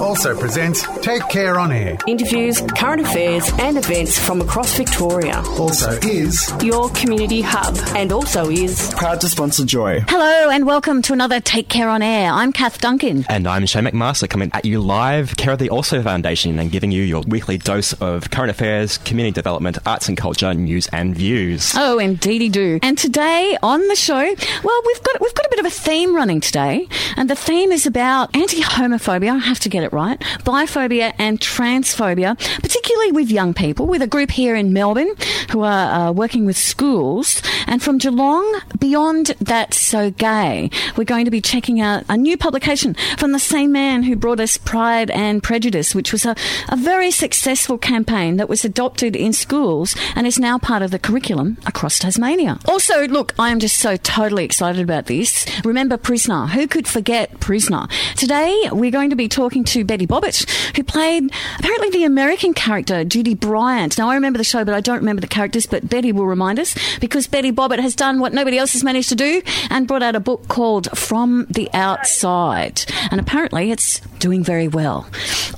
Also presents Take Care on Air. interviews, current affairs, and events from across Victoria. Also is Your community hub, and also is Proud to sponsor Joy. Hello and welcome to another Take Care on Air. I'm Kath Duncan. And I'm Shane McMaster coming at you live, care of the Also Foundation, and giving you your weekly dose of current affairs, community development, arts and culture, news and views. Oh, indeedy do. And today on the show, well, we've got we've got a bit of a theme running today, and the theme is about anti-homophobia. I have to get it right. Biphobia and transphobia, particularly with young people. With a group here in Melbourne who are uh, working with schools, and from Geelong, beyond that, so gay. We're going to be checking out a new publication from the same man who brought us Pride and Prejudice, which was a, a very successful campaign that was adopted in schools and is now part of the curriculum across Tasmania. Also, look, I am just so totally excited about this. Remember Prisoner. Who could forget Prisoner? Today, we're going to be talking to Betty Bobbitt, who played apparently the American character Judy Bryant. Now, I remember the show, but I don't remember the characters, but Betty will remind us because Betty Bobbitt has done what nobody else has managed to do and brought out a book called From the Outside. And apparently it's doing very well.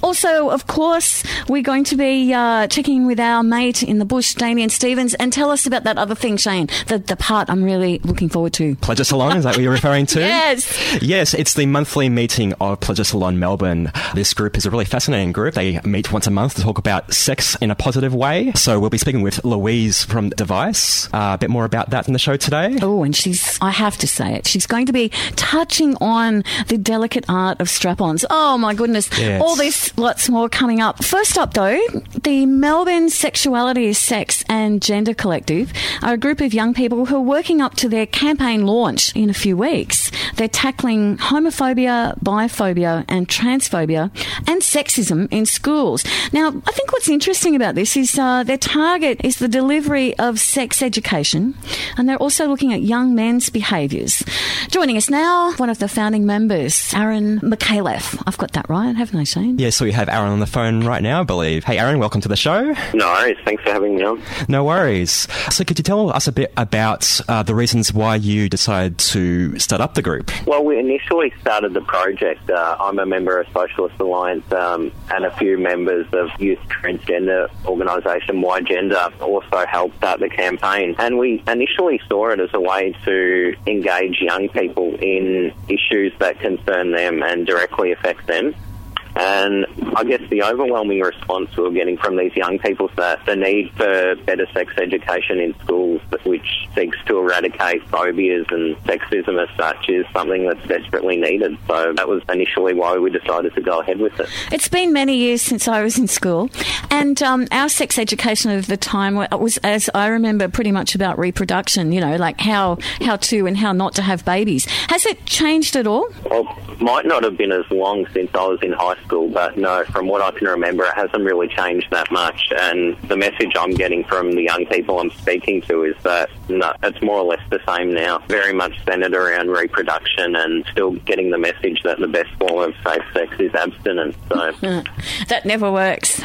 Also, of course, we're going to be uh, checking with our mate in the bush, Damien Stevens, and tell us about that other thing, Shane, the, the part I'm really looking forward to. Pleasure Salon, is that what you're referring to? Yes. Yes, it's the monthly meeting of Pleasure Salon Melbourne. This group is a really fascinating group. They meet once a month to talk about sex in a positive way. So we'll be speaking with Louise from Device. Uh, a bit more about that in the show today. Oh, and she's, I have to say it, she's going to be touching on the delicate art of strap ons. Oh, my goodness. Yes. All this, lots more coming up. First up, though, the Melbourne Sexuality, Sex and Gender Collective are a group of young people who are working up to their campaign launch in a few weeks. They're tackling homophobia, biphobia, and transphobia and sexism in schools. Now, I think what's interesting about this is uh, their target is the delivery of sex education, and they're also looking at young men's behaviours. Joining us now, one of the founding members, Aron Micallef. I've got that right, haven't I, Shane? Yeah, so we have Aron on the phone right now, I believe. Hey, Aron, welcome to the show. No worries. Thanks for having me on. No worries. So, could you tell us a bit about uh, the reasons why you decided to start up the group? Well, we initially started the project. Uh, I'm a member of Socialist Alliance um, and a few members of Youth Transgender organisation Y Gender also helped start the campaign. And we initially saw it as a way to engage young people in issues that concern them and directly affect them. And I guess the overwhelming response we we're getting from these young people is that the need for better sex education in schools, which seeks to eradicate phobias and sexism as such, is something that's desperately needed. So that was initially why we decided to go ahead with it. It's been many years since I was in school, and um, our sex education of the time was, as I remember, pretty much about reproduction. You know, like how how to and how not to have babies. Has it changed at all? Well, might not have been as long since I was in high school, but no, from what I can remember, it hasn't really changed that much. And the message I'm getting from the young people I'm speaking to is that no, it's more or less the same now. Very much centered around reproduction and still getting the message that the best form of safe sex is abstinence. So, That never works.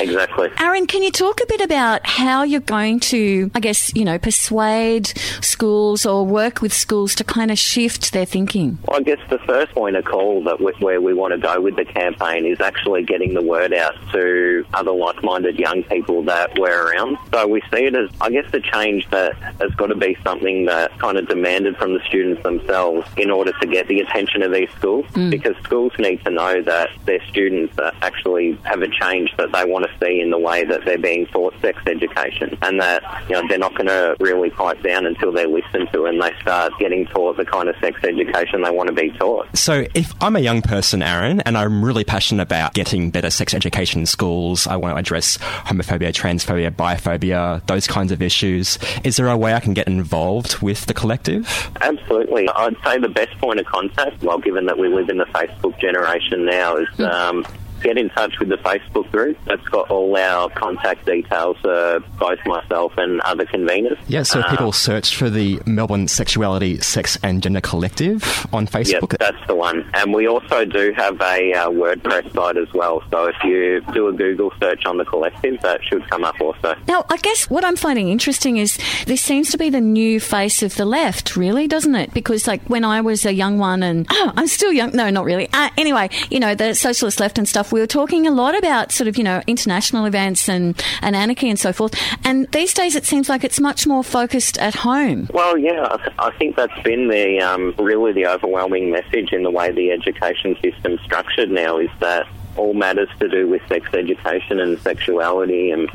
exactly. Aron, can you talk a bit about how you're going to, I guess, you know, persuade schools or work with schools to kind of shift their thinking? Well, I guess the first point of call that we, where we want to go with the campaign is actually getting the word out to other like-minded young people that we're around. So we see it as, I guess, the change that has got to be something that kind of demanded from the students themselves in order to get the attention of these schools, because schools need to know that their students uh, actually have a change that they want to see in the way that they're being taught sex education, and that you know they're not going to really pipe down until they're listened to and they start getting taught the kind of sex education they want to be taught. So, if I'm a young person, Aron, and I'm really passionate about getting better sex education in schools, I want to address homophobia, transphobia, biophobia, those kinds of issues, is there a way I can get involved with the collective? Absolutely. I'd say the best point of contact, well, given that we live in the Facebook generation now, is um, get in touch with the Facebook group. That's got all our contact details, uh, both myself and other conveners. Yeah, so Uh, people search for the Melbourne Sexuality, Sex and Gender Collective on Yes, Facebook. that's the one. And we also do have a uh, WordPress site as well. So if you do a Google search on the collective, that should come up also. Now, I guess what I'm finding interesting is this seems to be the new face of the left, really, doesn't it? Because, like, when I was a young one, and oh, I'm still young, no, not really. Uh, anyway, you know, the socialist left and stuff, we were talking a lot about sort of, you know, international events and, and anarchy and so forth. And these days it seems like it's much more focused at home. Well, yeah, I, th- I think that's been the um, really the overwhelming message in the way the education system's structured now is that all matters to do with sex education and sexuality and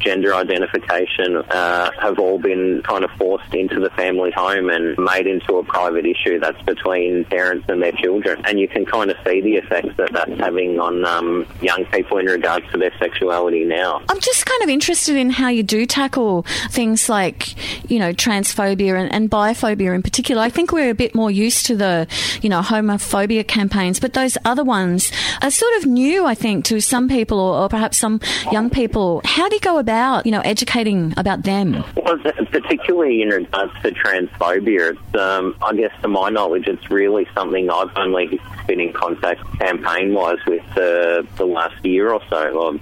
gender identification uh, have all been kind of forced into the family home and made into a private issue that's between parents and their children. And you can kind of see the effects that that's having on um, young people in regards to their sexuality now. I'm just kind of interested in how you do tackle things like, you know, transphobia and, and biphobia in particular. I think we're a bit more used to the, you know, homophobia campaigns, but those other ones are sort of new, I think, to some people or, or perhaps some young people. How do you go about, you know, educating about them? Well, particularly in regards to transphobia, it's, um, I guess to my knowledge, it's really something I've only been in contact campaign-wise with uh, the last year or so, or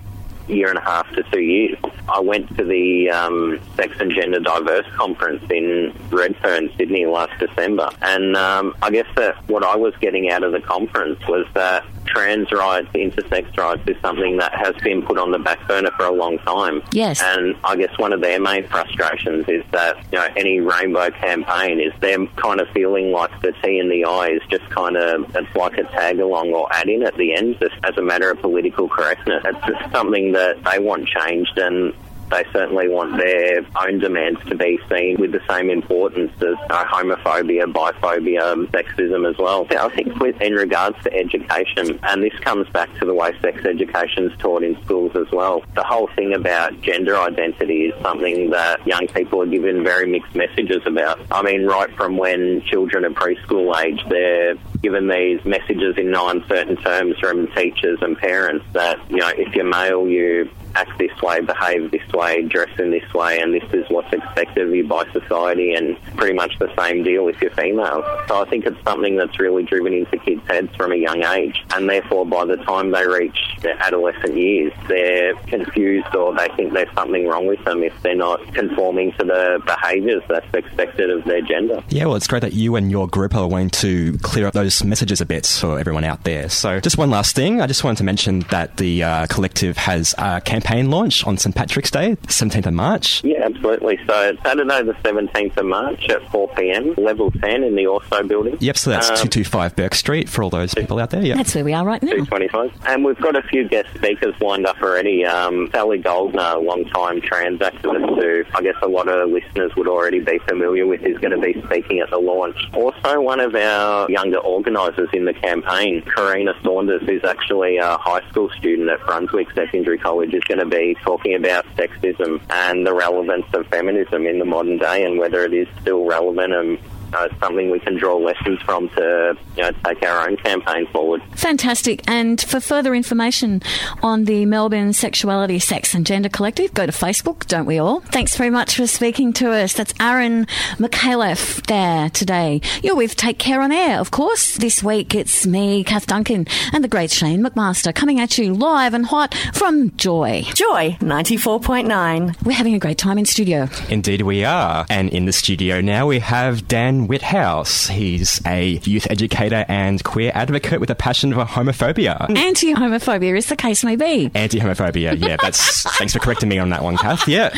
year and a half to two years. I went to the um, Sex and Gender Diverse Conference in Redfern, Sydney last December, and um, I guess that what I was getting out of the conference was that trans rights, intersex rights is something that has been put on the back burner for a long time. Yes. And I guess one of their main frustrations is that, you know, any rainbow campaign is them kind of feeling like the T in the I is just kind of, it's like a tag along or add in at the end just as a matter of political correctness. It's just something that they want changed and they certainly want their own demands to be seen with the same importance as uh, homophobia, biphobia, sexism as well. I think with, in regards to education, and this comes back to the way sex education is taught in schools as well, the whole thing about gender identity is something that young people are given very mixed messages about. I mean, right from when children are preschool age, they're given these messages in no uncertain terms from teachers and parents that, you know, if you're male, you act this way, behave this way, dress in this way, and this is what's expected of you by society, and pretty much the same deal if you're female. So I think it's something that's really driven into kids' heads from a young age, and therefore by the time they reach their adolescent years, they're confused or they think there's something wrong with them if they're not conforming to the behaviours that's expected of their gender. Yeah, well, it's great that you and your group are wanting to clear up those messages a bit for everyone out there. So, just one last thing. I just wanted to mention that the uh, collective has a campaign launch on St. Patrick's Day, 17th of March. Yeah, absolutely. So Saturday the 17th of March at 4pm, level 10 in the Orso building. Yep, so that's Um, 225 Bourke Street for all those people out there. Yep. That's where we are right now. 225. And we've got a few guest speakers lined up already. Um, Sally Goldner, a long-time trans activist who I guess a lot of listeners would already be familiar with, is going to be speaking at the launch. Also, one of our younger organisers in the campaign, Karina Saunders, who's actually a high school student at Brunswick Secondary College, is going to be talking about sexism and the relevance of feminism in the modern day and whether it is still relevant and uh, something we can draw lessons from to you know, take our own campaign forward. Fantastic. And for further information on the Melbourne Sexuality, Sex and Gender Collective, go to Facebook, don't we all? Thanks very much for speaking to us. That's Aron Micallef there today. You're with Take Care on Air, of course. This week it's me, Kath Duncan, and the great Shane McMaster coming at you live and hot from Joy. Joy 94.9. We're having a great time in studio. Indeed, we are. And in the studio now, we have Dan Witthaus. He's a youth educator and queer advocate with a passion for homophobia. Anti homophobia, as the case may be. Anti homophobia, yeah, that's. thanks for correcting me on that one, Kath. Yeah.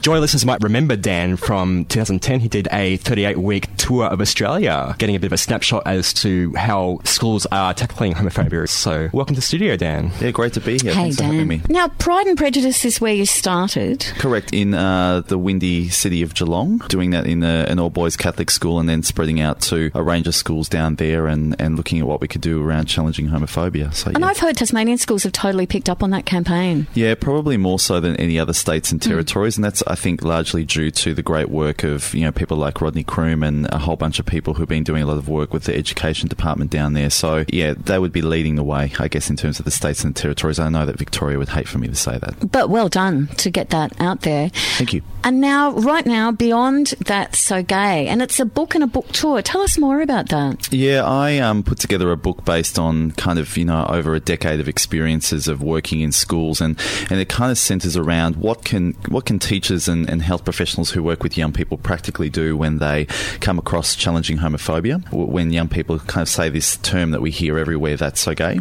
Joy listeners might remember Dan from 2010. He did a 38 week tour of Australia, getting a bit of a snapshot as to how schools are tackling homophobia. So, welcome to the studio, Dan. Yeah, great to be here. Hey, Thanks for having Dan. me. Now, Pride and Prejudice is where you started. Correct, in uh, the windy city of Geelong, doing that in a, an all boys Catholic school and then spreading out to a range of schools down there and, and looking at what we could do around challenging homophobia. So, And. I've heard Tasmanian schools have totally picked up on that campaign. Yeah, probably more so than any other states and mm. territories, and that's I think largely due to the great work of you know people like Rodney Croome and a whole bunch of people who've been doing a lot of work with the education department down there. So yeah, they would be leading the way, I guess, in terms of the states and territories. I know that Victoria would hate for me to say that. But well done to get that out there. Thank you. And now, right now, beyond that, so gay, and it's a book and a book tour. Tell us more about that. Yeah, I um, put together a book based on kind of you know over a decade of experiences of working in schools, and, and it kind of centres around what can what can teachers and, and health professionals who work with young people practically do when they come across challenging homophobia, when young people kind of say this term that we hear everywhere, that's so gay,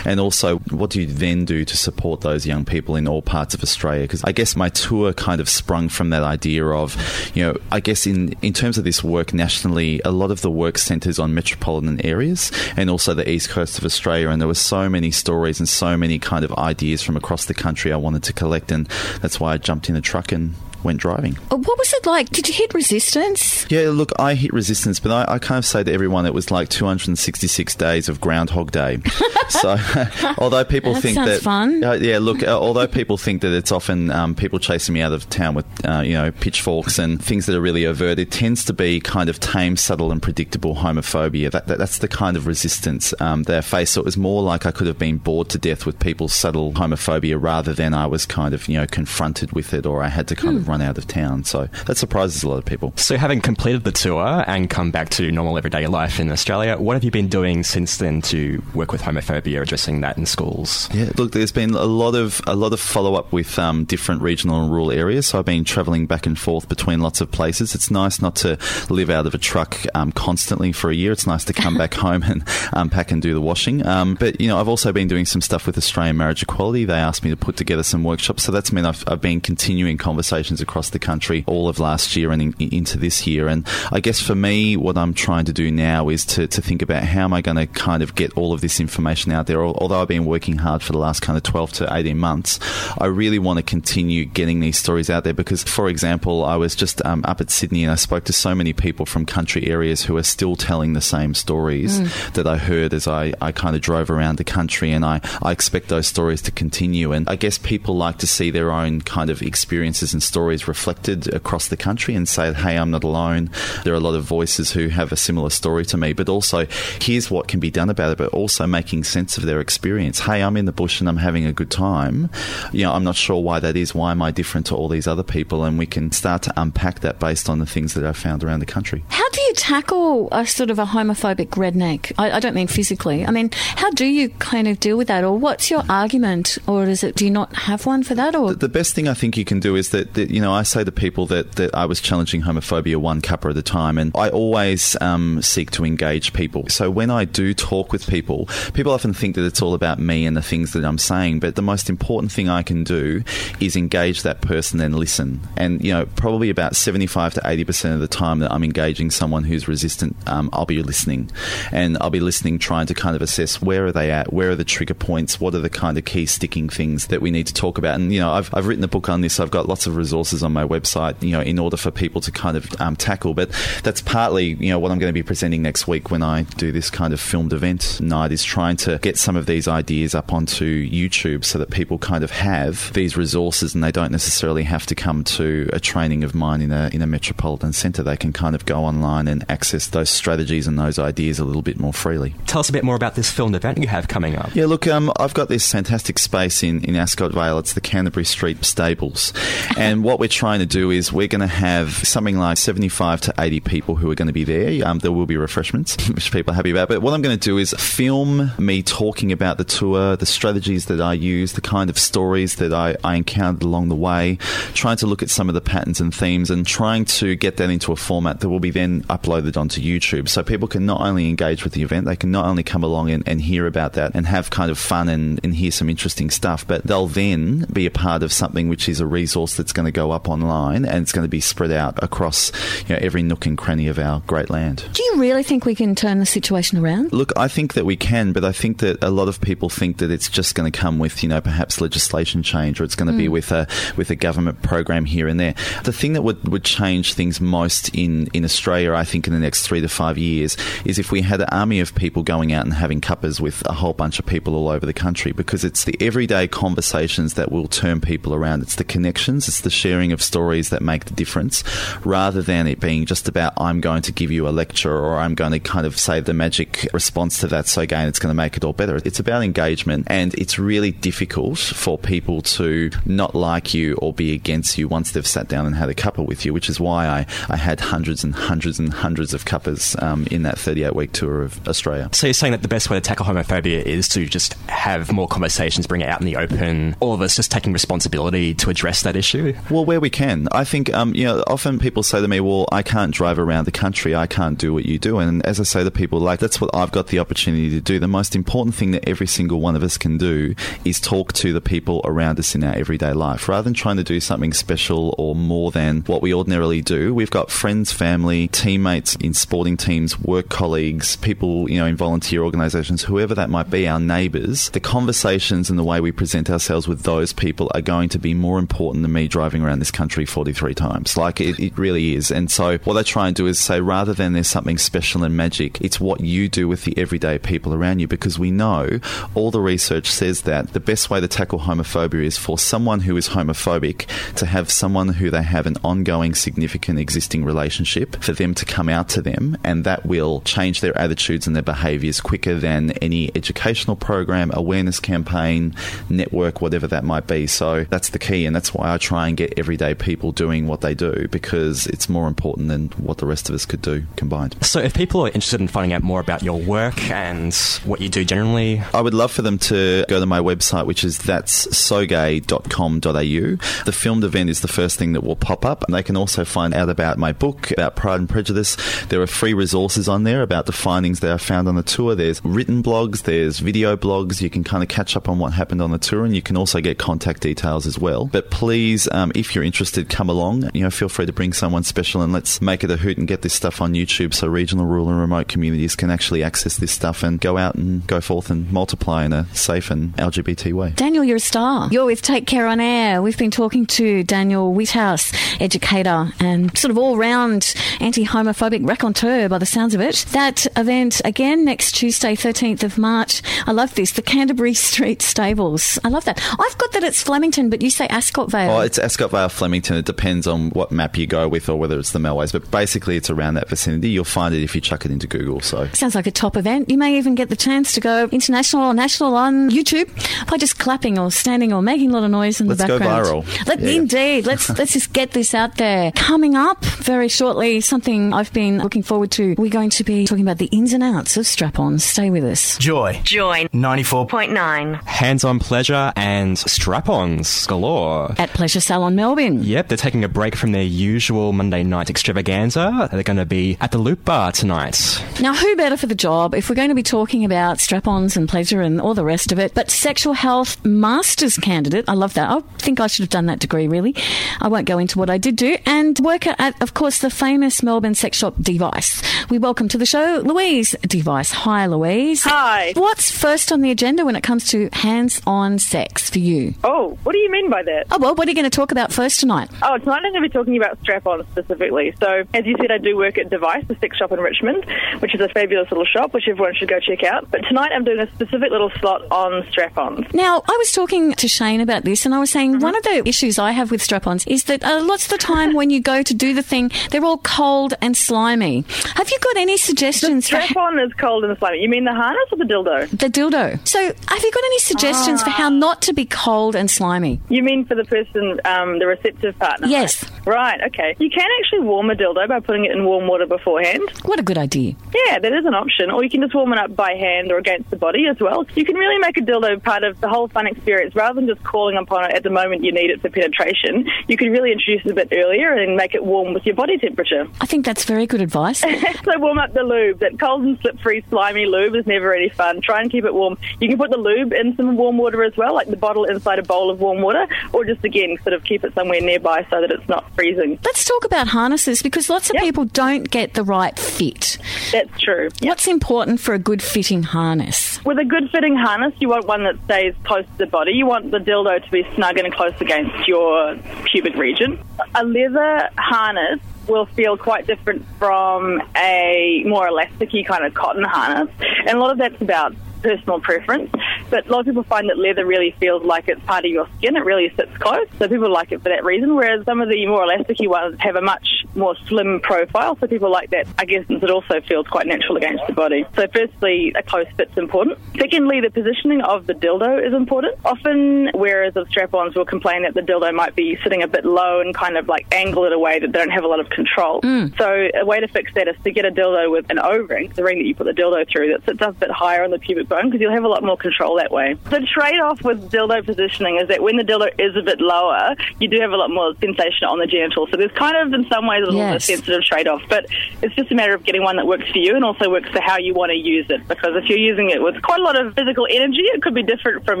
and also what do you then do to support those young people in all parts of Australia? Because I guess my tour kind of sprung from that idea of, you know, I guess in in terms of this work nationally, a lot of the work centres on metropolitan areas and also the east coast of Australia, and there were so many stories and so many kind of ideas from across the country I wanted to collect, and that's why I jumped in a truck and went driving. Uh, What was it like? Did you hit resistance? Yeah, look, I hit resistance, but I, I kind of say to everyone it was like 266 days of Groundhog Day. so, although people That think that, fun. Uh, yeah, look, uh, although people think that it's often um, people chasing me out of town with, uh, you know, pitchforks and things that are really overt, it tends to be kind of tame, subtle, and predictable homophobia. That, that that's the kind of resistance um, they face. So it was more like I could have been bored to death with people's subtle homophobia rather than I was kind of, you know, confronted with it or I had to kind Hmm. of run out of town. So that surprises a lot of people. So, having completed the tour and come back to normal everyday life in Australia, what have you been doing since then to work with homophobia, addressing that in schools? Yeah, look, there's been a lot of a lot of follow up with um, different regional and rural areas. So I've been travelling back and forth between lots of places. It's nice not to live out of a truck um, constantly for a year. It's nice to come back home and unpack and do the washing. Um, but you know, I've also been doing some stuff with Australian marriage equality. They asked me to put together some workshops, so that's meant I've, I've been continuing conversations across the country all of last year and in, into this year. And I guess for me, what I'm trying to do now is to, to think about how am I going to kind of get all of this information out there. Although I've been working hard for the last kind of 12 to 18 months, I really want to continue getting these stories out there because, for example, I was just um, up at Sydney and I spoke to so many people from country areas who are still telling the same stories that I heard as I, I kind of drove around the country. And I, I expect those stories to continue. And I guess people like to see their own kind of experiences and stories reflected across the country and say, hey, I'm not alone. There are a lot of voices who have a similar story to me, but also here's what can be done about it, but also making sense of their experience. Hey, I'm in the bush and I'm having a good time. You know, I'm not sure why that is. Why am I different to all these other people? And we can start to unpack that based on the things that I've found around the country. How do you tackle a sort of a homophobic redneck? I, I don't mean physically. I mean, how do you kind of deal with that, or what's your argument, or is it do you not have one for that, or The best thing I think you can do is that, that you know, I say to people that, that I was challenging homophobia one cuppa at a time, and I always um, seek to engage people. So when I do talk with people, people often think that it's all about me and the things that I'm saying, but the most important thing I can do is engage that person and listen. And, you know, probably about 75 to 80% of the time that I'm engaging someone who's resistant, um, I'll be listening. And I'll be listening, trying to kind of assess where are they at, where are the trigger points, what are the kind of key sticking things that we need to talk about. And, you know, I've, I've written a book on this, I've got lots of resources on my website, you know, in order for people to kind of um, tackle. But that's partly, you know, what I'm going to be presenting next week when I do this kind of filmed event night is trying to get some of these ideas up onto YouTube so that people kind of have these resources and they don't necessarily have to come to a training of mine in a in a metropolitan centre. They can kind of go online and access those strategies and those ideas a little bit more freely. Tell us a bit more about this filmed event you have coming up. Yeah, look, um, I've got this fantastic space in, in Ascot Vale. It's the Canterbury Street Stables. And what we're trying to do is we're going to have something like 75 to 80 people who are going to be there. Um, there will be refreshments, which people are happy about. But what I'm going to do is film me talking about the tour, the strategies that I use, the kind of stories that I, I encountered along the way, trying to look at some of the patterns and themes and trying to get that into a format that will be then uploaded onto YouTube. So people can not only engage with the event, they can not only come along and, and hear about that and have kind of fun and, and hear some interesting stuff, but they'll then be a part of something which is a resource that's going to go up online and it's going to be spread out across you know, every nook and cranny of our great land. do you really think we can turn the situation around? Look, I think that we can, but I think that a lot of people think that it's just going to come with, you know, perhaps legislation change or it's going to be mm. with a with a government program here and there. The thing that would, would change things most in, in Australia Australia, I think, in the next three to five years is if we had an army of people going out and having cuppers with a whole bunch of people all over the country because it's the everyday conversations that will turn people around. It's the connections, it's the sharing of stories that make the difference rather than it being just about I'm going to give you a lecture or I'm going to kind of say the magic response to that. So again, it's going to make it all better. It's about engagement and it's really difficult for people to not like you or be against you once they've sat down and had a cuppa with you, which is why I, I had hundreds and hundreds and hundreds of cuppas um, in that 38 week tour of Australia. So you're saying that the best way to tackle homophobia is to just have more conversations, bring it out in the open, all of us just taking responsibility to address that issue? Well, where we can. I think, um, you know, often people say to me, well, I can't drive around the country. I can't do what you do. And as I say to people, like, that's what I've got the opportunity to do. The most important thing that every single one of us can do is talk to the people around us in our everyday life. Rather than trying to do something special or more than what we ordinarily do, we've got friends, family, teammates in sporting teams, work colleagues, people, you know, in volunteer organisations, whoever that might be, our neighbours. The conversations and the way we present ourselves with those people are going to be more important than me driving around this country 43 times. Like, it, it really is. And so, what I try and do is say, rather than there's something special and magic, it's what you do with the everyday people around you because we know all the research says that the best way to tackle homophobia is for someone who is homophobic to have someone who they have an ongoing, significant, existing relationship for them to come out to them, and that will change their attitudes and their behaviours quicker than any educational program, awareness campaign, network, whatever that might be. So that's the key, and that's why I try and get everyday people doing what they do because it's more important than what the rest of us could do combined. So if people are interested in finding out more about your work and what you do generally, I would love for them to go to my website, which is that's sogay.com.au. The filmed event is the first thing that will pop up. And they can also find out about my book, about Pride and Prejudice. There are free resources on there about the findings that I found on the tour. There's written blogs, there's video blogs. You can kind of catch up on what happened on the tour, and you can also get contact details as well. But please, um, if you're interested, come along. You know, feel free to bring someone special, and let's make it a hoot and get this stuff on YouTube so regional, rural, and remote communities can actually access this stuff and go out and go forth and multiply in a safe and LGBT way. Daniel, you're a star. You're with Take Care on Air. We've been talking to Daniel Witthaus, educator and sort of all round anti homophobic raconteur by the sounds of it. That event again next Tuesday, 13th of March. I love this. The Canterbury Street Stables. I love that. I've got that it's Flemington, but you say Ascot Vale. Oh, it's Ascot Vale, Flemington. It depends on what map you go with or whether it's the Melways, but basically it's around that vicinity. You'll find it if you chuck it into Google. So Sounds like a top event. You may even get the chance to go international or national on YouTube by just clapping or standing or making a lot of noise in Let's the go background. viral. Let, Yeah. Indeed. Let's let's just get this out there. Coming up very shortly, something I've been looking forward to. We're going to be talking about the ins and outs of strap-ons. Stay with us. Joy. Joy ninety-four point nine. hands-on pleasure and strap-ons galore. At Pleasure Salon Melbourne. Yep, they're taking a break from their usual Monday night extravaganza. They're going to be at the Loop Bar tonight. Now, who better for the job if we're going to be talking about strap-ons and pleasure and all the rest of it? But sexual health master's candidate. I love that. I think I should have done that degree. Really, I won't go into what I did do. And worker at, of course, the famous Melbourne sex shop Device. We welcome to the show Louise Device. Hi, Louise. Hi. What's first on the agenda when it comes to hands-on sex for you? Oh, what do you mean by that? Oh well, what are you going to talk about first tonight? Oh, tonight I'm going to be talking about strap-ons specifically. So, as you said, I do work at Device, the sex shop in Richmond, which is a fabulous little shop, which everyone should go check out. But tonight I'm doing a specific little slot on strap-ons. Now, I was talking to Shane about this, and I was saying one of the issues I have with strap-ons is that uh, lots of the time when you go to do the thing, they're all cold and slimy. Have you got any suggestions for Strap-on is cold and slimy. You mean the harness or the dildo? the dildo? So, have you got any suggestions for how not to be cold and slimy? You mean for the person, um, the receptive partner? Yes. Right, okay. You can actually warm a dildo by putting it in warm water beforehand. What a good idea. Yeah, that is an option. Or you can just warm it up by hand or against the body as well. You can really make a dildo part of the whole fun experience rather than just calling upon it at the moment you need it for penetration. You can really introduce it a bit earlier and make it warm with your body temperature. I think that's very good advice. so warm up the lube. That cold and slip-free slimy lube is never any fun. Try and keep it warm. You can put the lube in some warm water as well, like the bottle inside a bowl of warm water, or just again sort of keep it somewhere nearby so that it's not freezing. Let's talk about harnesses because lots of Yep. people don't get the right fit. That's true. Yep. What's important for a good fitting harness? With a good fitting harness, you want one that stays close to the body. You want the dildo to be snug and close against your pubic region. A leather harness will feel quite different from a more elasticy kind of cotton harness. And a lot of that's about personal preference. But a lot of people find that leather really feels like it's part of your skin. It really sits close. So people like it for that reason. Whereas some of the more elasticy ones have a much more slim profile. So people like that, I guess, it also feels quite natural against the body. So firstly, a close fit's important. Secondly, the positioning of the dildo is important. Often wearers of strap-ons will complain that the dildo might be sitting a bit low and kind of like angle it away that they don't have a lot of control. Mm. So a way to fix that is to get a dildo with an O-ring, the ring that you put the dildo through, that sits up a bit higher on the pubic bone because you'll have a lot more control that way. The trade-off with dildo positioning is that when the dildo is a bit lower, you do have a lot more sensation on the genitals. So there's kind of, in some ways, little Yes. sensitive trade-off. But it's just a matter of getting one that works for you and also works for how you want to use it. Because if you're using it with quite a lot of physical energy, it could be different from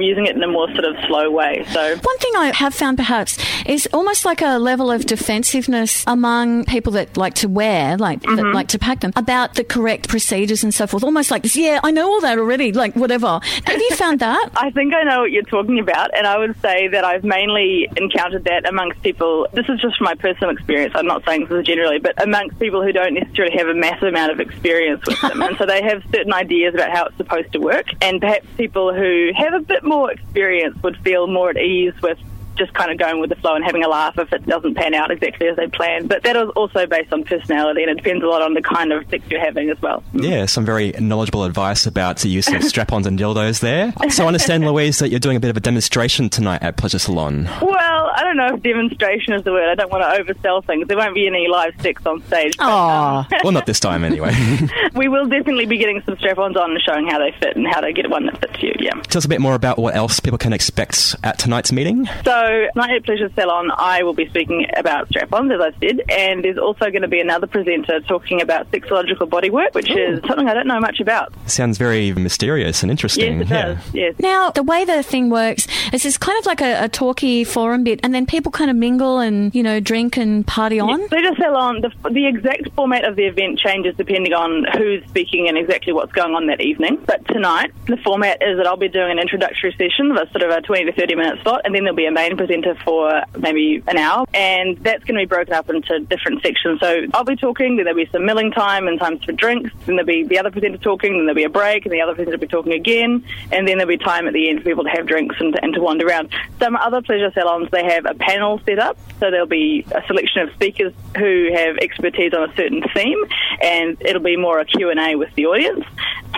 using it in a more sort of slow way. So One thing I have found perhaps is almost like a level of defensiveness among people that like to wear, like that Mm-hmm. like to pack them, about the correct procedures and so forth. Almost like this, yeah, I know all that already, like whatever. Have you found that? I think I know what you're talking about, and I would say that I've mainly encountered that amongst people. This is just from my personal experience. I'm not saying this generally, but amongst people who don't necessarily have a massive amount of experience with them, and so they have certain ideas about how it's supposed to work. And perhaps people who have a bit more experience would feel more at ease with. Just kind of going with the flow and having a laugh if it doesn't pan out exactly as they planned. But that is also based on personality, and it depends a lot on the kind of sex you're having as well. Yeah, some very knowledgeable advice about the use of strap-ons and dildos there. So I understand, Louise, that you're doing a bit of a demonstration tonight at Pleasure Salon. Well, I don't know if demonstration is the word. I don't want to oversell things. There won't be any live sex on stage. but, Oh, Well, not this time anyway. we will definitely be getting some strap-ons on and showing how they fit and how to get one that fits you. Yeah. Tell us a bit more about what else people can expect at tonight's meeting. So, So night at Pleasure Salon, I will be speaking about strap-ons, as I said, and there's also going to be another presenter talking about sexological bodywork, which is something I don't know much about. Sounds very mysterious and interesting. Yes, it yeah. does. Yes. Now, the way the thing works is it's kind of like a, a talky forum bit, and then people kind of mingle and, you know, drink and party on. Pleasure Salon, the, the exact format of the event changes depending on who's speaking and exactly what's going on that evening. But tonight, the format is that I'll be doing an introductory session, a sort of a 20 to 30 minute slot, and then there'll be a main presenter for maybe an hour. And that's going to be broken up into different sections. So I'll be talking, then there'll be some milling time and times for drinks, then there'll be the other presenter talking, then there'll be a break, and the other presenter will be talking again, and then there'll be time at the end for people to have drinks and to, and to wander around. Some other pleasure salons, they have a panel set up, so there'll be a selection of speakers who have expertise on a certain theme, and it'll be more a Q&A with the audience.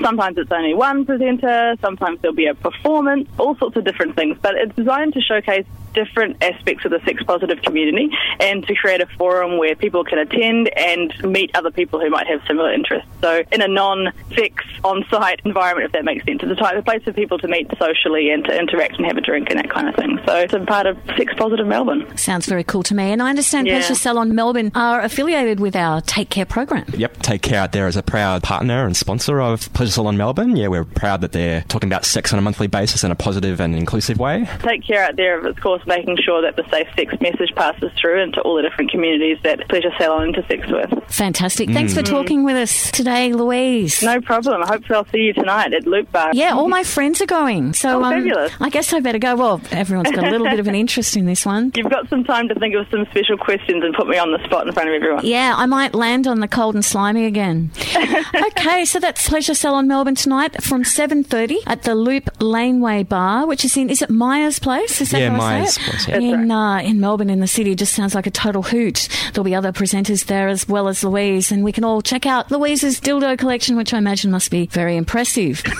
Sometimes it's only one presenter, sometimes there'll be a performance, all sorts of different things, but it's designed to showcase different aspects of the sex positive community and to create a forum where people can attend and meet other people who might have similar interests. So in a non-sex on-site environment, if that makes sense. It's a type of place for people to meet socially and to interact and have a drink and that kind of thing. So it's a part of sex positive Melbourne. Sounds very cool to me. And I understand Yeah. Pleasure Salon Melbourne are affiliated with our Take Care program. Yep, Take Care out there as a proud partner and sponsor of Pleasure Salon Melbourne. Yeah, we're proud that they're talking about sex on a monthly basis in a positive and inclusive way. Take care out there of, of course, making sure that the safe sex message passes through into all the different communities that Pleasure Salon intersects with. Fantastic. Thanks for talking with us today, Louise. No problem. I hope I'll see you tonight at Loop Bar. Yeah, all my friends are going. So Oh, um, fabulous. I guess I better go. Well, everyone's got a little bit of an interest in this one. You've got some time to think of some special questions and put me on the spot in front of everyone. Yeah, I might land on the cold and slimy again. okay, so that's Pleasure Salon Melbourne tonight from 7.30 at the Loop Laneway Bar, which is in, is it Meyers Place? Is that Yeah, Myers say yeah. In, uh, in Melbourne, in the city, just sounds like a total hoot. There'll be other presenters there as well as Louise, and we can all check out Louise's dildo collection, which I imagine must be very impressive.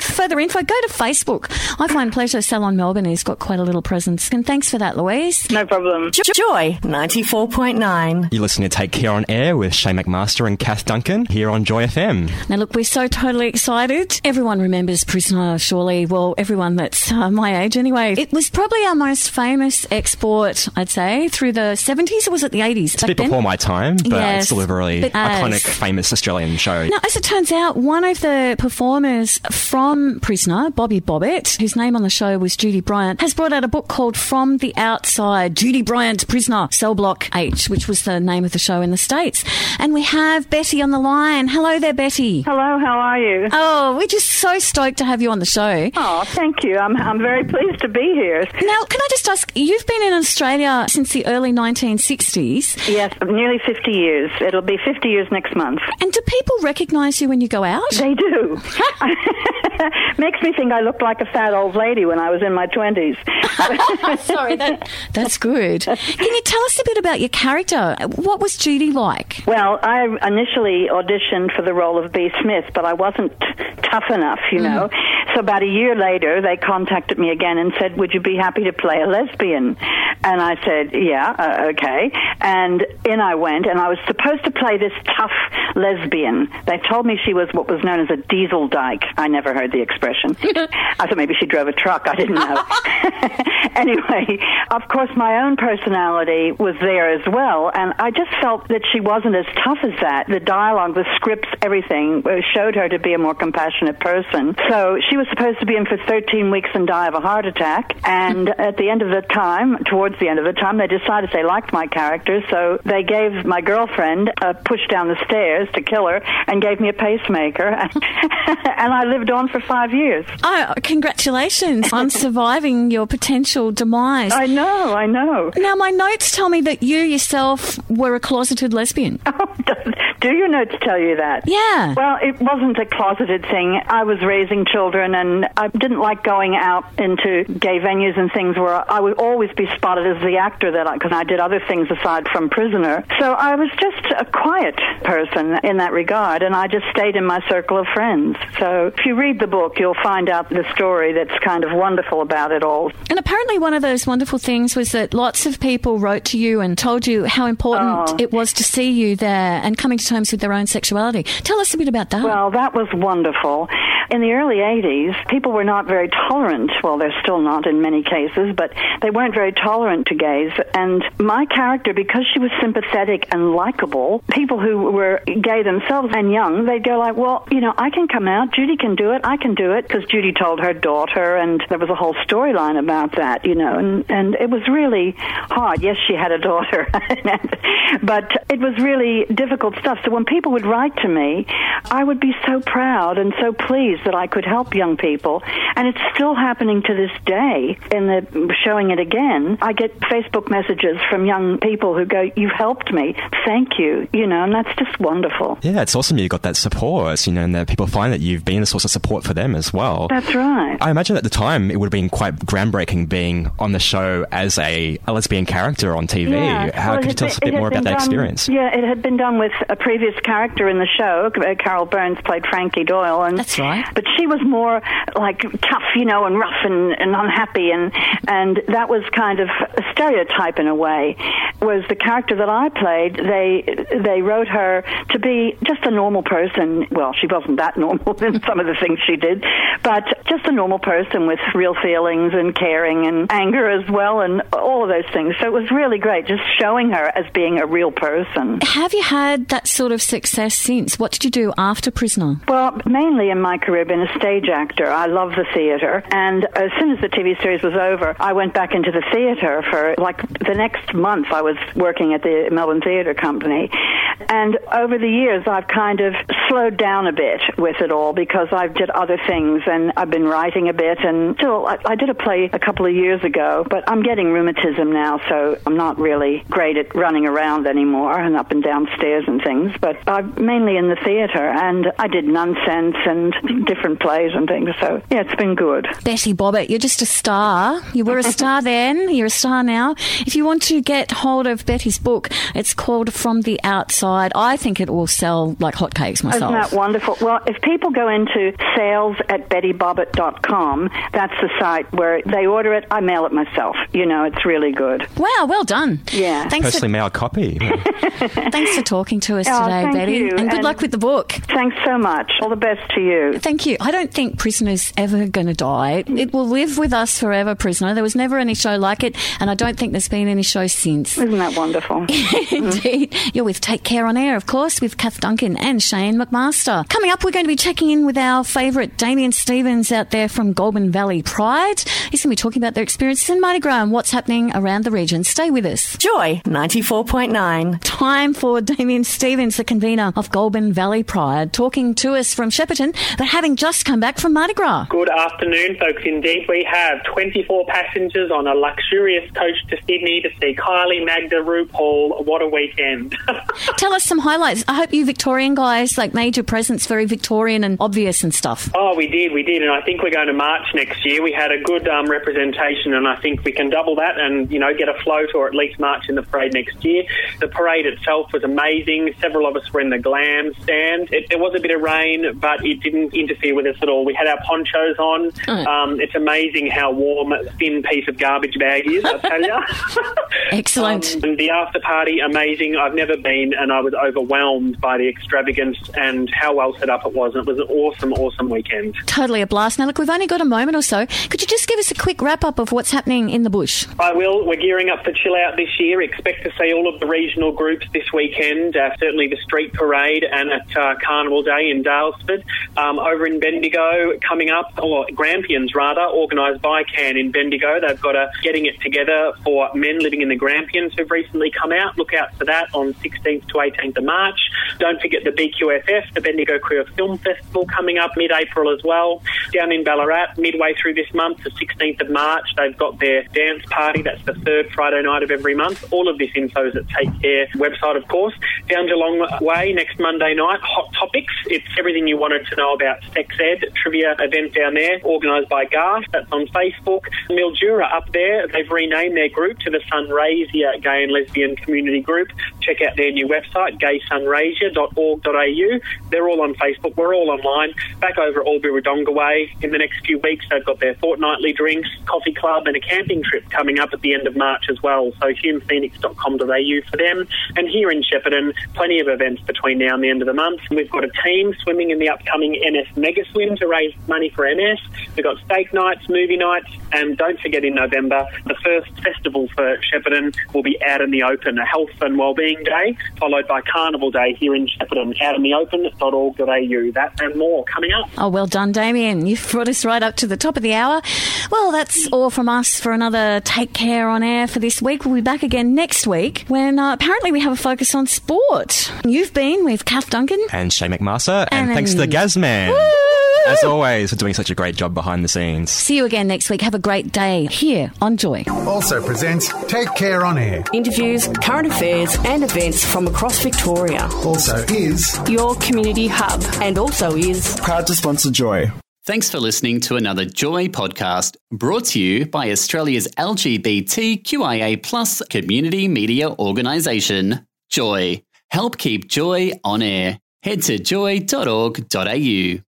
Further info, go to Facebook. I find Pleasure Salon Melbourne has got quite a little presence. And thanks for that, Louise. No problem. Joy 94.9. You're listening to Take Care on Air with Shane McMaster and Kath Duncan here on Joy FM. Now, look, we're so totally excited. Everyone remembers Prisoner, surely. Well, everyone that's uh, my age anyway. It was probably our most famous export, I'd say, through the 70s or was it the 80s? It's a bit before my time, but Yes, it's still a very but as- iconic, famous Australian show. Now, as it turns out, one of the performers from from Prisoner, Bobby Bobbitt, whose name on the show was Judy Bryant, has brought out a book called From the Outside Judy Bryant Prisoner, Cell Block H, which was the name of the show in the States. And we have Betty on the line. Hello there, Betty. Hello, how are you? Oh, we're just so stoked to have you on the show. Oh, thank you. I'm, I'm very pleased to be here. Now, can I just ask, you've been in Australia since the early 1960s. Yes, nearly 50 years. It'll be 50 years next month. And do people recognise you when you go out? They do. Makes me think I looked like a fat old lady when I was in my 20s. Sorry, that, that's good. Can you tell us a bit about your character? What was Judy like? Well, I initially auditioned for the role of Bea Smith, but I wasn't tough enough, you know. So about a year later, they contacted me again and said, "Would you be happy to play a lesbian?" And I said, "Yeah, uh, okay." And in I went, and I was supposed to play this tough lesbian. They told me she was what was known as a diesel dyke. I never heard the expression. I thought maybe she drove a truck. I didn't know. anyway, of course, my own personality was there as well, and I just felt that she wasn't as tough as that. The dialogue, the scripts, everything uh, showed her to be a more compassionate person. So she was supposed to be in for 13 weeks and die of a heart attack. And at the end of the time, towards the end of the time, they decided they liked my character, so they gave my girlfriend a push down the stairs to kill her and gave me a pacemaker. and I lived on for five years. Oh, congratulations on surviving your potential demise. I know, I know. Now, my notes tell me that you yourself were a closeted lesbian. Oh, Do your notes tell you that? Yeah. Well, it wasn't a closeted thing. I was raising children, and I didn't like going out into gay venues and things where I would always be spotted as the actor that I, because I did other things aside from prisoner. So I was just a quiet person in that regard, and I just stayed in my circle of friends. So if you read the book, you'll find out the story that's kind of wonderful about it all. And apparently, one of those wonderful things was that lots of people wrote to you and told you how important Oh. it was to see you there and coming to terms with their own sexuality. Tell us a bit about that. Well, that was wonderful. In the early 80s, people were not very tolerant. Well, they're still not in many cases, but they weren't very tolerant to gays. And my character, because she was sympathetic and likable, people who were gay themselves and young, they'd go like, well, you know, I can come out. Judy can do it. I can do it. Because Judy told her daughter, and there was a whole storyline about that, you know, and, and it was really hard. Yes, she had a daughter, but it was really difficult stuff. So when people would write to me, I would be so proud and so pleased that I could help young people. And it's still happening to this day in the showing it again. I get Facebook messages from young people who go, You've helped me. Thank you. You know, and that's just wonderful. Yeah, it's awesome you got that support, you know, and that people find that you've been a source of support for them as well. That's right. I imagine at the time it would have been quite groundbreaking being on the show as a, a lesbian character on TV. Yeah. How Well, could you had tell us a bit more had about that done- experience? Yeah, it had been done with a previous character in the show. Uh, Carol Burns played Frankie Doyle, and That's right. But she was more like tough, you know, and rough and, and unhappy, and and that was kind of a stereotype in a way. Was the character that I played? They they wrote her to be just a normal person. Well, she wasn't that normal in some of the things she did, but just a normal person with real feelings and caring and anger as well, and all of those things. So it was really great, just showing her as being a real person. Have you had that sort of success since? What did you do after Prisoner? Well, mainly in my career, been a stage actor. I love the theater, and as soon as the TV series was over, I went back into the theater for like the next month. I was working at the Melbourne Theatre Company, and over the years, I've kind of slowed down a bit with it all because I've did other things, and I've been writing a bit. And still, I, I did a play a couple of years ago, but I'm getting rheumatism now, so I'm not really great at running around anymore and up and down stairs and things. But I'm mainly in the theatre, and I did nonsense and different plays and things. So yeah, it's been good. Betty Bobbitt, you're just a star. You were a star then, you're a star now. If you want to get hold of Betty's book, it's called From the Outside. I think it will sell like hotcakes myself. Isn't that wonderful? Well, if people go into sales at bettybobbitt.com, that's the site where they order it. I mail it myself. You know, it's really good. Wow, well done. Yeah. Thanks Personally for, mailed copy. thanks for talking to us Oh, today, thank Betty. you. And good And- luck with the book. Thanks so much. All the best to you. Thank you. I don't think Prisoner's ever going to die. It will live with us forever, Prisoner. There was never any show like it, and I don't don't think there's been any shows since. Isn't that wonderful? Indeed. You're with Take Care on Air, of course, with Kath Duncan and Shane McMaster. Coming up, we're going to be checking in with our favourite Damien Stevens out there from Goulburn Valley Pride. He's going to be talking about their experiences in Mardi Gras and what's happening around the region. Stay with us. Joy 94.9. Time for Damien Stevens, the convener of Goulburn Valley Pride, talking to us from Shepparton, but having just come back from Mardi Gras. Good afternoon, folks. Indeed, we have 24 passengers on a luxurious coach to Sydney to see Kylie, Magda, RuPaul. What a weekend! Tell us some highlights. I hope you Victorian guys like made your presence very Victorian and obvious and stuff. oh, we did, we did, and I think we're going to March next year. We had a good um, representation, and I think we can double that and you know get a float or at least march in the parade next year. The parade itself was amazing. Several of us were in the glam stand. It, there was a bit of rain, but it didn't interfere with us at all. We had our ponchos on. Mm. Um, it's amazing how warm a thin piece of garbage bag is. I tell you. Excellent. Um, and the after party, amazing. I've never been, and I was overwhelmed by the extravagance and how well set up it was. It was an awesome, awesome weekend. Totally a blast. Now, look, we've only got a moment or so. Could you just give us a quick wrap up of what's happening in the bush? I will. We're gearing up for Chill Out this year. Expect to see all of the regional groups this weekend. Uh, certainly the street parade and at uh, Carnival Day in Daylesford. Um, over in Bendigo, coming up, or Grampians rather, organised by CAN in Bendigo. They've got a Getting It Together for men living in the Grampians who've recently come out. Look out for that on 16th to 18th of March. Don't forget the BQFF, the Bendigo Queer Film Festival, coming up mid-April as well. Down in Ballarat, midway through this month, the 16th of March, they've got their dance party. That's the third Friday night of every month. All of this info is at Take Care website, of course. Down Geelong Way next Monday night, Hot Topics. It's everything you wanted to know about sex ed trivia event down there, organised by Garth. That's on Facebook. Mildura up there, they've renamed their group to the Sunraysia Gay and Lesbian Community Group. Check out their new website, gaysunraysia.org.au. They're all on Facebook. We're all online. Back over at Albury Wodonga Way. In the next few weeks, they've got their fortnightly drinks, coffee club, and a camping trip coming up at the end of March as well. So humephoenix.com.au for them. And here in Shepparton, plenty of events between now and the end of the month. We've got a team swimming in the upcoming MS Mega Swim to raise money for MS. We've got steak nights, movie nights, and don't forget in November, the first festival for Shepparton will be out in the open, a health and wellbeing day, followed by Carnival Day here in Shepparton, out in the open.org.au. That and more coming up. Oh, well done, Damien. You've brought us right up to the top of the hour. Well, that's all from us for another Take Care on Air for this week. We'll be back again next week when uh, apparently we have a focus on sport. You've been with Kath Duncan. And Shay McMaster, and, And- thanks to the Gazman, as always, for doing such a great job behind the scenes. See you again next week. Have a great day here on Joy. Also presents Take Care on Air. Interviews, current affairs, and events from across Victoria. Also is Your community hub. And also is Proud to sponsor Joy. Thanks for listening to another Joy podcast brought to you by Australia's LGBTQIA plus community media organisation, Joy. Help keep Joy on air. Head to joy.org.au.